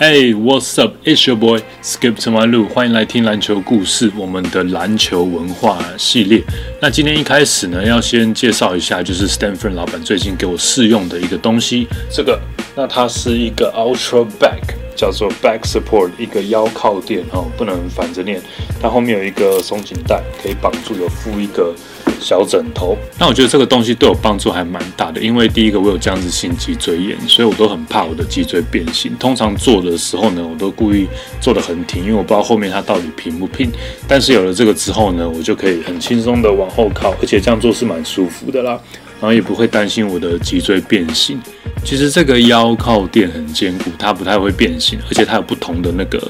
Hey, what's up? It's your boy Skip to my 路，欢迎来听篮球故事，我们的篮球文化系列。那今天一开始呢，要先介绍一下，就是 Stanford 老板最近给我试用的一个东西。这个，那它是一个 Ultra Back，叫做 Back Support，一个腰靠垫哦，不能反着念。它后面有一个松紧带，可以绑住，有附一个。小枕头，那我觉得这个东西对我帮助还蛮大的，因为第一个我有这样子性脊椎炎，所以我都很怕我的脊椎变形。通常坐的时候呢，我都故意坐得很挺，因为我不知道后面它到底平不平。但是有了这个之后呢，我就可以很轻松的往后靠，而且这样做是蛮舒服的啦。然后也不会担心我的脊椎变形。其实这个腰靠垫很坚固，它不太会变形，而且它有不同的那个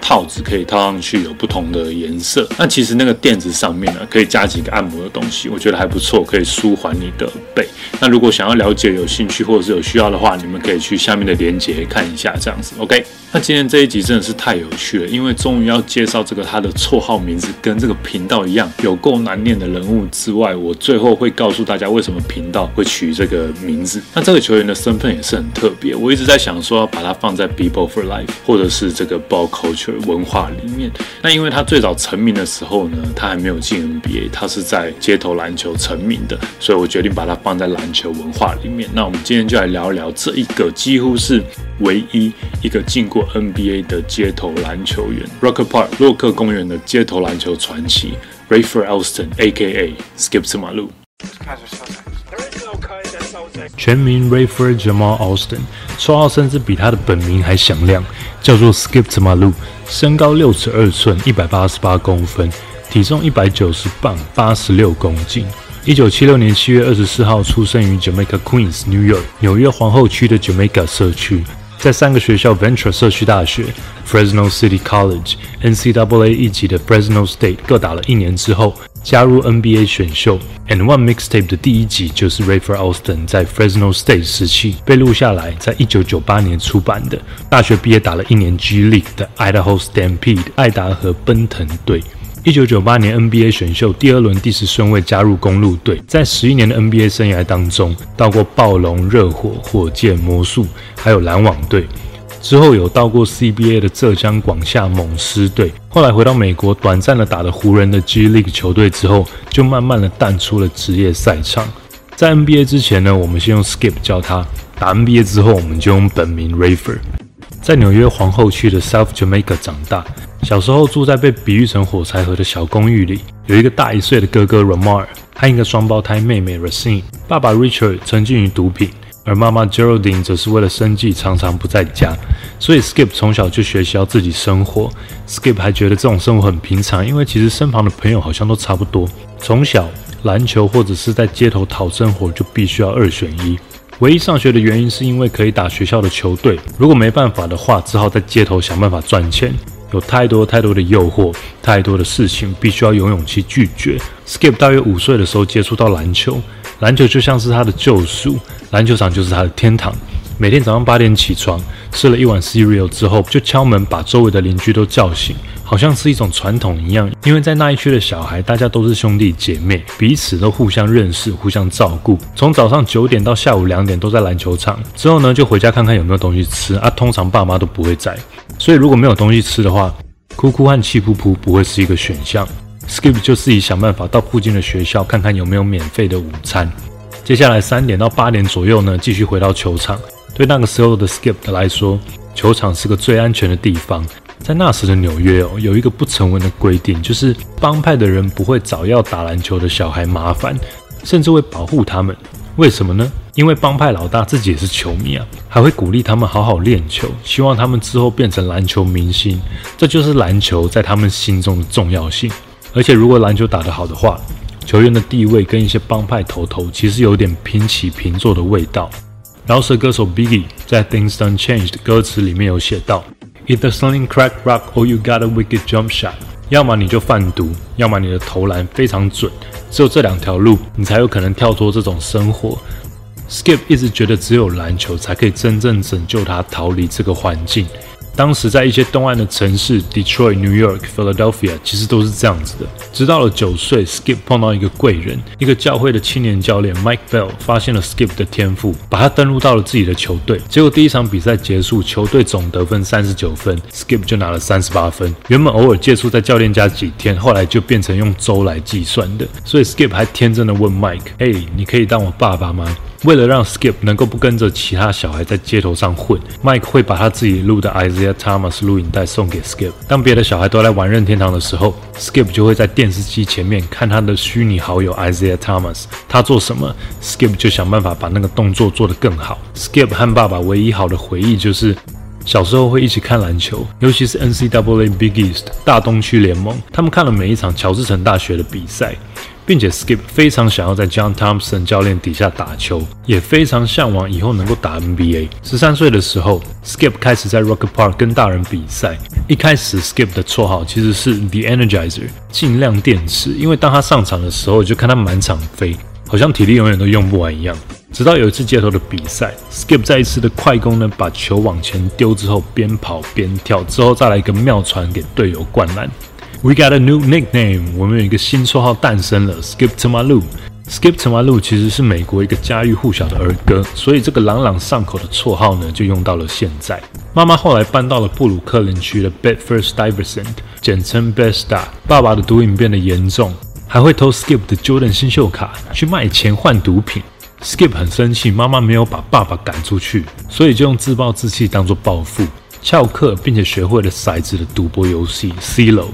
套子可以套上去，有不同的颜色。那其实那个垫子上面呢，可以加几个按摩的东西，我觉得还不错，可以舒缓你的背。那如果想要了解、有兴趣或者是有需要的话，你们可以去下面的链接看一下，这样子。OK。那今天这一集真的是太有趣了，因为终于要介绍这个他的绰号名字跟这个频道一样有够难念的人物之外，我最后会告诉大家为什么频道会取这个名字。那这个球员的生身份也是很特别，我一直在想说要把它放在 People for Life 或者是这个 Ball Culture 文化里面。那因为他最早成名的时候呢，他还没有进 NBA，他是在街头篮球成名的，所以我决定把它放在篮球文化里面。那我们今天就来聊一聊这一个几乎是唯一一个进过。NBA 的街头篮球员，Rocker Park 洛克公园的街头篮球传奇，Rafer Alston，A.K.A. Skip to 马路。全名 Rafer Jamal Austin，绰号甚至比他的本名还响亮，叫做 Skip Malu，。身高六尺二寸，一百八十八公分，体重一百九十磅，八十六公斤。一九七六年七月二十四号出生于 Jamaica Queens New York 纽约皇后区的 Jamaica 社区。在三个学校：Ventura 社区大学、Fresno City College、NCAA 一级的 Fresno State 各打了一年之后，加入 NBA 选秀。And One Mixtape 的第一集就是 Rafer Austin 在 Fresno State 时期被录下来，在一九九八年出版的。大学毕业打了一年 G League 的 Idaho Stampede 爱达荷奔腾队。一九九八年 NBA 选秀第二轮第十顺位加入公路队，在十一年的 NBA 生涯当中，到过暴龙、热火、火箭、魔术，还有篮网队。之后有到过 CBA 的浙江广厦猛狮队。后来回到美国，短暂的打了湖人的 G League 球队之后，就慢慢的淡出了职业赛场。在 NBA 之前呢，我们先用 Skip 叫他；打 NBA 之后，我们就用本名 Rafer。在纽约皇后区的 South Jamaica 长大。小时候住在被比喻成火柴盒的小公寓里，有一个大一岁的哥哥 Ramar 和一个双胞胎妹妹 Racine。爸爸 Richard 沉浸于毒品，而妈妈 Geraldine 则是为了生计常常不在家，所以 Skip 从小就学习要自己生活。Skip 还觉得这种生活很平常，因为其实身旁的朋友好像都差不多。从小篮球或者是在街头讨生活就必须要二选一。唯一上学的原因是因为可以打学校的球队，如果没办法的话，只好在街头想办法赚钱。有太多太多的诱惑，太多的事情必须要有勇气拒绝。Skip 大约五岁的时候接触到篮球，篮球就像是他的救赎，篮球场就是他的天堂。每天早上八点起床，吃了一碗 cereal 之后，就敲门把周围的邻居都叫醒，好像是一种传统一样。因为在那一区的小孩，大家都是兄弟姐妹，彼此都互相认识，互相照顾。从早上九点到下午两点都在篮球场，之后呢就回家看看有没有东西吃啊。通常爸妈都不会在。所以如果没有东西吃的话，哭哭和气噗噗不会是一个选项。Skip 就自己想办法到附近的学校看看有没有免费的午餐。接下来三点到八点左右呢，继续回到球场。对那个时候的 Skip 来说，球场是个最安全的地方。在那时的纽约哦，有一个不成文的规定，就是帮派的人不会找要打篮球的小孩麻烦，甚至会保护他们。为什么呢？因为帮派老大自己也是球迷啊，还会鼓励他们好好练球，希望他们之后变成篮球明星。这就是篮球在他们心中的重要性。而且，如果篮球打得好的话，球员的地位跟一些帮派头头其实有点平起平坐的味道。饶舌歌手 Biggie 在 Things Don't Change 的歌词里面有写到：“Either selling crack rock or you got a wicked jump shot。”要么你就贩毒，要么你的投篮非常准。只有这两条路，你才有可能跳脱这种生活。Skip 一直觉得只有篮球才可以真正拯救他逃离这个环境。当时在一些东岸的城市，Detroit、New York、Philadelphia，其实都是这样子的。直到了九岁，Skip 碰到一个贵人，一个教会的青年教练 Mike Bell，发现了 Skip 的天赋，把他登录到了自己的球队。结果第一场比赛结束，球队总得分三十九分，Skip 就拿了三十八分。原本偶尔借宿在教练家几天，后来就变成用周来计算的。所以 Skip 还天真的问 Mike：“ 哎，你可以当我爸爸吗？”为了让 Skip 能够不跟着其他小孩在街头上混，Mike 会把他自己录的 Isaiah Thomas 录影带送给 Skip。当别的小孩都来玩任天堂的时候，Skip 就会在电视机前面看他的虚拟好友 Isaiah Thomas。他做什么，Skip 就想办法把那个动作做得更好。Skip 和爸爸唯一好的回忆就是小时候会一起看篮球，尤其是 NCAA Big East 大东区联盟。他们看了每一场乔治城大学的比赛。并且 Skip 非常想要在 John Thompson 教练底下打球，也非常向往以后能够打 NBA。十三岁的时候，Skip 开始在 Rocket Park 跟大人比赛。一开始，Skip 的绰号其实是 The Energizer，尽量电池，因为当他上场的时候，就看他满场飞，好像体力永远都用不完一样。直到有一次街头的比赛，Skip 再一次的快攻呢，把球往前丢之后，边跑边跳，之后再来一个妙传给队友灌篮。We got a new nickname，我们有一个新绰号诞生了，Skip to my Lou。Skip to my Lou 其实是美国一个家喻户晓的儿歌，所以这个朗朗上口的绰号呢，就用到了现在。妈妈后来搬到了布鲁克林区的 Bedford Stuyvesant，简称 Besta。爸爸的毒瘾变得严重，还会偷 Skip 的 Jordan 新秀卡去卖钱换毒品。Skip 很生气，妈妈没有把爸爸赶出去，所以就用自暴自弃当做报复，翘课并且学会了骰子的赌博游戏 C 楼。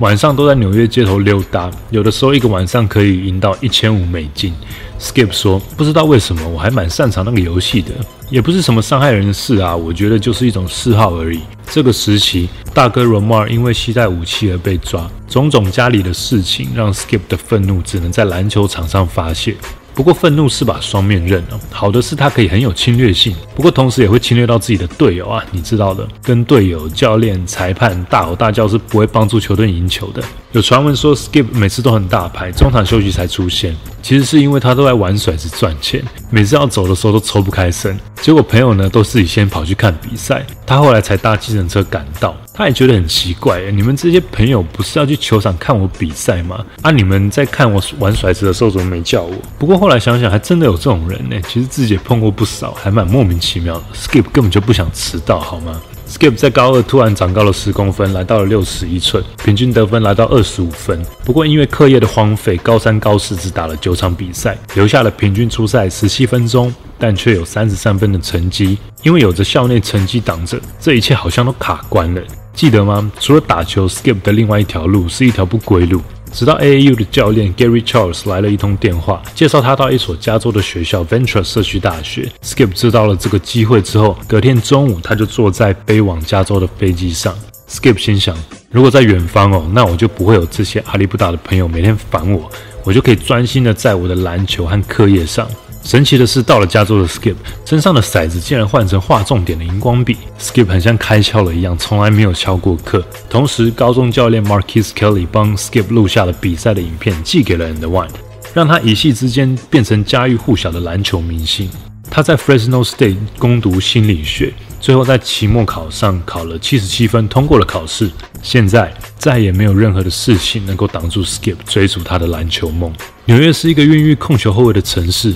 晚上都在纽约街头溜达，有的时候一个晚上可以赢到一千五美金。Skip 说：“不知道为什么，我还蛮擅长那个游戏的，也不是什么伤害人的事啊，我觉得就是一种嗜好而已。”这个时期，大哥 Romar 因为携带武器而被抓，种种家里的事情让 Skip 的愤怒只能在篮球场上发泄。不过愤怒是把双面刃哦，好的是它可以很有侵略性，不过同时也会侵略到自己的队友啊，你知道的，跟队友、教练、裁判大吼大叫是不会帮助球队赢球的。有传闻说 Skip 每次都很大牌，中场休息才出现，其实是因为他都在玩骰子赚钱，每次要走的时候都抽不开身。结果朋友呢都自己先跑去看比赛，他后来才搭计程车赶到。他也觉得很奇怪，你们这些朋友不是要去球场看我比赛吗？啊，你们在看我玩骰子的时候怎么没叫我？不过后来想想，还真的有这种人呢。其实自己也碰过不少，还蛮莫名其妙的。Skip 根本就不想迟到，好吗？Skip 在高二突然长高了十公分，来到了六十一寸，平均得分来到二十五分。不过因为课业的荒废，高三高四只打了九场比赛，留下了平均出赛十七分钟，但却有三十三分的成绩。因为有着校内成绩挡着，这一切好像都卡关了。记得吗？除了打球，Skip 的另外一条路是一条不归路。直到 AAU 的教练 Gary Charles 来了一通电话，介绍他到一所加州的学校 Ventura 社区大学。Skip 知道了这个机会之后，隔天中午他就坐在飞往加州的飞机上。Skip 心想，如果在远方哦，那我就不会有这些阿里不达的朋友每天烦我，我就可以专心的在我的篮球和课业上。神奇的是，到了加州的 Skip 身上的骰子竟然换成画重点的荧光笔。Skip 很像开窍了一样，从来没有翘过课。同时，高中教练 Marquis Kelly 帮 Skip 录下了比赛的影片，寄给了 And One，让他一夕之间变成家喻户晓的篮球明星。他在 Fresno State 攻读心理学，最后在期末考上考了七十七分，通过了考试。现在再也没有任何的事情能够挡住 Skip 追逐他的篮球梦。纽约是一个孕育控球后卫的城市。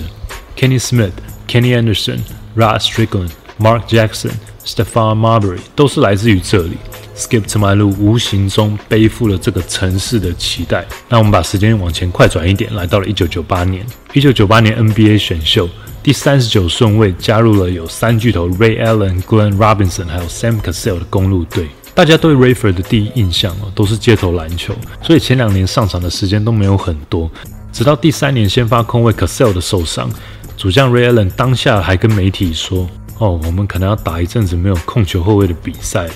Kenny Smith、Kenny Anderson、Rod Strickland、Mark Jackson、Stephon Marbury 都是来自于这里。Skip to my 路无形中背负了这个城市的期待。那我们把时间往前快转一点，来到了一九九八年。一九九八年 NBA 选秀第三十九顺位加入了有三巨头 Ray Allen、Glenn Robinson 还有 Sam Cassell 的公路队。大家对 Rayford 的第一印象哦都是街头篮球，所以前两年上场的时间都没有很多。直到第三年先发空位 Cassell 的受伤。主将 Ray Allen 当下还跟媒体说：“哦，我们可能要打一阵子没有控球后卫的比赛了。”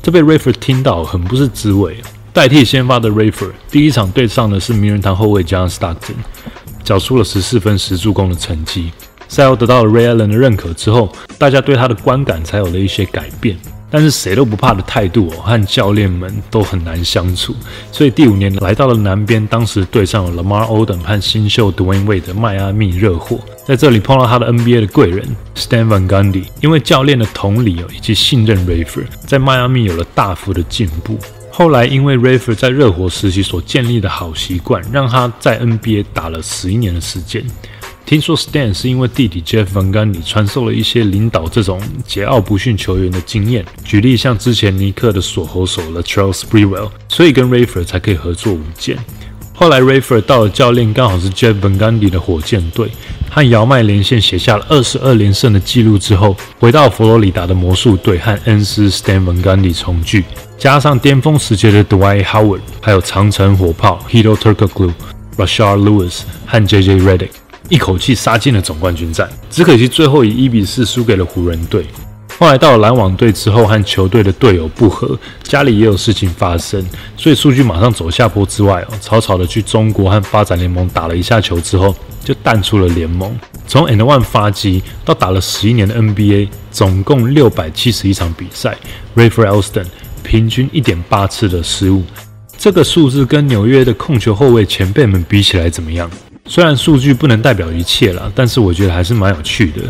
这被 Rayford 听到很不是滋味。代替先发的 Rayford 第一场对上的是名人堂后卫 John Stockton，缴出了十四分十助攻的成绩。赛后得到了 Ray Allen 的认可之后，大家对他的观感才有了一些改变。但是谁都不怕的态度哦，和教练们都很难相处。所以第五年来到了南边，当时对上了 Lamar Odom 和新秀 Dwayne Wade 的迈阿密热火，在这里碰到他的 NBA 的贵人 Stan Van Gundy。因为教练的同理哦以及信任 Rafer，在迈阿密有了大幅的进步。后来因为 Rafer 在热火时期所建立的好习惯，让他在 NBA 打了十一年的时间。听说 Stan 是因为弟弟 Jeff Van Gundy 传授了一些领导这种桀骜不驯球员的经验，举例像之前尼克的锁喉手 Latrell Sprewell，所以跟 Rafer 才可以合作无间。后来 Rafer 到了教练刚好是 Jeff Van Gundy 的火箭队，和姚麦连线写下了二十二连胜的纪录之后，回到佛罗里达的魔术队和恩师 Stan Van Gundy 重聚，加上巅峰时期的 Dwight Howard，还有长城火炮 Hedo Turkoglu、Rashard Lewis 和 JJ Redick。一口气杀进了总冠军战，只可惜最后以一比四输给了湖人队。后来到了篮网队之后，和球队的队友不和，家里也有事情发生，所以数据马上走下坡之外哦，草草的去中国和发展联盟打了一下球之后，就淡出了联盟。从 N One 发迹到打了十一年的 NBA，总共六百七十一场比赛，Rafer Alston 平均一点八次的失误，这个数字跟纽约的控球后卫前辈们比起来怎么样？虽然数据不能代表一切了，但是我觉得还是蛮有趣的。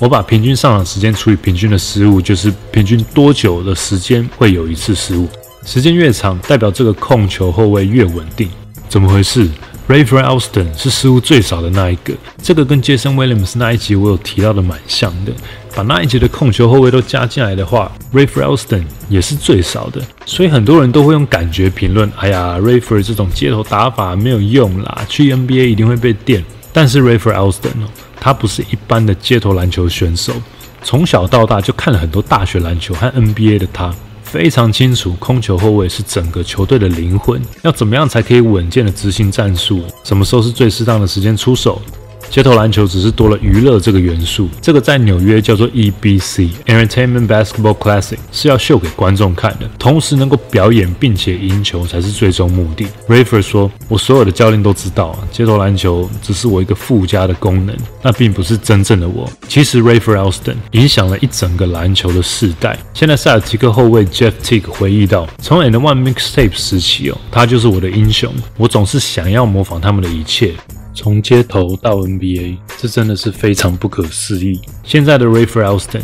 我把平均上场时间除以平均的失误，就是平均多久的时间会有一次失误。时间越长，代表这个控球后卫越稳定。怎么回事？Rafer Alston 是失误最少的那一个，这个跟 Jason Williams 那一集我有提到的蛮像的。把那一集的控球后卫都加进来的话，Rafer Alston 也是最少的。所以很多人都会用感觉评论：哎呀，Rafer 这种街头打法没有用啦，去 NBA 一定会被电。但是 Rafer Alston 哦，他不是一般的街头篮球选手，从小到大就看了很多大学篮球和 NBA 的他。非常清楚，控球后卫是整个球队的灵魂。要怎么样才可以稳健的执行战术？什么时候是最适当的时间出手？街头篮球只是多了娱乐这个元素，这个在纽约叫做 EBC（Entertainment Basketball Classic），是要秀给观众看的，同时能够表演并且赢球才是最终目的。Rafer 说：“我所有的教练都知道，街头篮球只是我一个附加的功能，那并不是真正的我。”其实 Rafer Alston 影响了一整个篮球的世代。现在塞尔提克后卫 Jeff Tigg 回忆到：“从 And One Mixtape 时期哦，他就是我的英雄，我总是想要模仿他们的一切。”从街头到 NBA，这真的是非常不可思议。现在的 Rafer Alston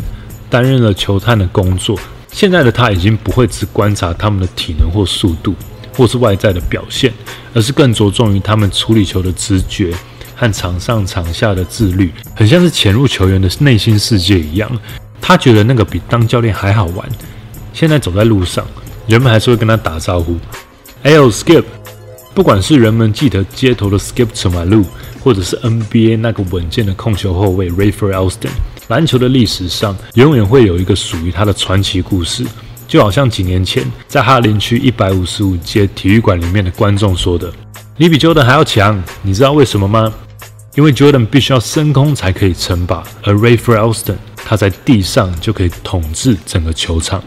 担任了球探的工作，现在的他已经不会只观察他们的体能或速度，或是外在的表现，而是更着重于他们处理球的直觉和场上场下的自律，很像是潜入球员的内心世界一样。他觉得那个比当教练还好玩。现在走在路上，人们还是会跟他打招呼，Hey Skip。不管是人们记得街头的 Skip to my l o 或者是 NBA 那个稳健的控球后卫 Rafer Alston，篮球的历史上永远会有一个属于他的传奇故事。就好像几年前在哈林区一百五十五街体育馆里面的观众说的：“你比 Jordan 还要强，你知道为什么吗？因为 Jordan 必须要升空才可以称霸，而 Rafer Alston 他在地上就可以统治整个球场。”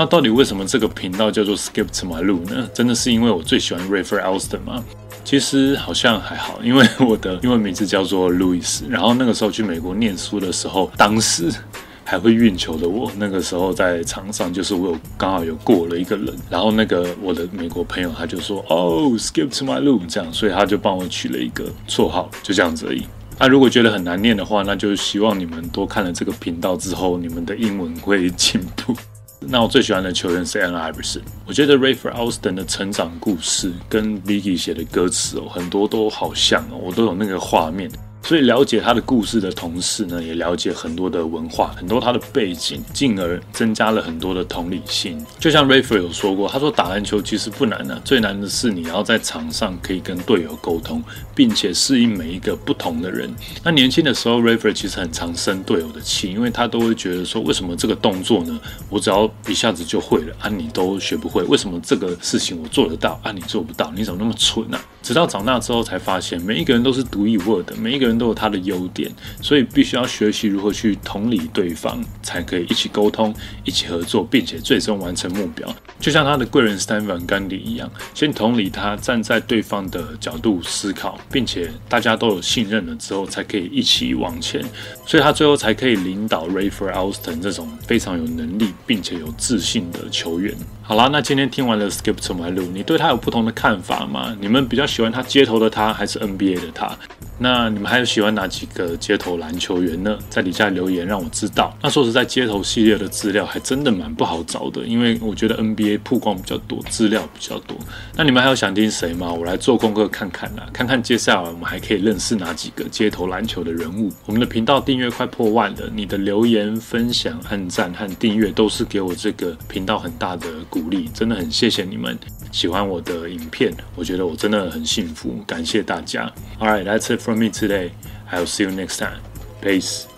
那到底为什么这个频道叫做 Skip to my l o 呢？真的是因为我最喜欢 Rafer Alston 吗？其实好像还好，因为我的 英文名字叫做 Louis。然后那个时候去美国念书的时候，当时还会运球的我，那个时候在场上就是我有刚好有过了一个人，然后那个我的美国朋友他就说哦 Skip to my l o 这样，所以他就帮我取了一个绰号，就这样子而已。那如果觉得很难念的话，那就希望你们多看了这个频道之后，你们的英文会进步。那我最喜欢的球员是 Ella Iverson。我觉得 Rafer Austin 的成长故事跟 Biggy 写的歌词哦，很多都好像哦，我都有那个画面。所以了解他的故事的同时呢，也了解很多的文化，很多他的背景，进而增加了很多的同理心。就像 Rafer 有说过，他说打篮球其实不难的，最难的是你要在场上可以跟队友沟通，并且适应每一个不同的人。那年轻的时候，Rafer 其实很常生队友的气，因为他都会觉得说，为什么这个动作呢？我只要一下子就会了啊，你都学不会？为什么这个事情我做得到啊，你做不到？你怎么那么蠢啊？直到长大之后才发现，每一个人都是独一无二的，每一个人都有他的优点，所以必须要学习如何去同理对方，才可以一起沟通、一起合作，并且最终完成目标。就像他的贵人 Stan Van Gundy 一样，先同理他，站在对方的角度思考，并且大家都有信任了之后，才可以一起往前。所以他最后才可以领导 Rafer Alston 这种非常有能力并且有自信的球员。好啦，那今天听完了 Skip to My Lou，你对他有不同的看法吗？你们比较喜欢他街头的他，还是 NBA 的他？那你们还有喜欢哪几个街头篮球员呢？在底下留言让我知道。那说实在，街头系列的资料还真的蛮不好找的，因为我觉得 NBA 曝光比较多，资料比较多。那你们还有想听谁吗？我来做功课看看啦，看看接下来我们还可以认识哪几个街头篮球的人物。我们的频道订阅快破万了，你的留言、分享、按赞和订阅都是给我这个频道很大的鼓励，真的很谢谢你们喜欢我的影片，我觉得我真的很幸福，感谢大家。All right, that's it. From me today. I'll see you next time. Peace.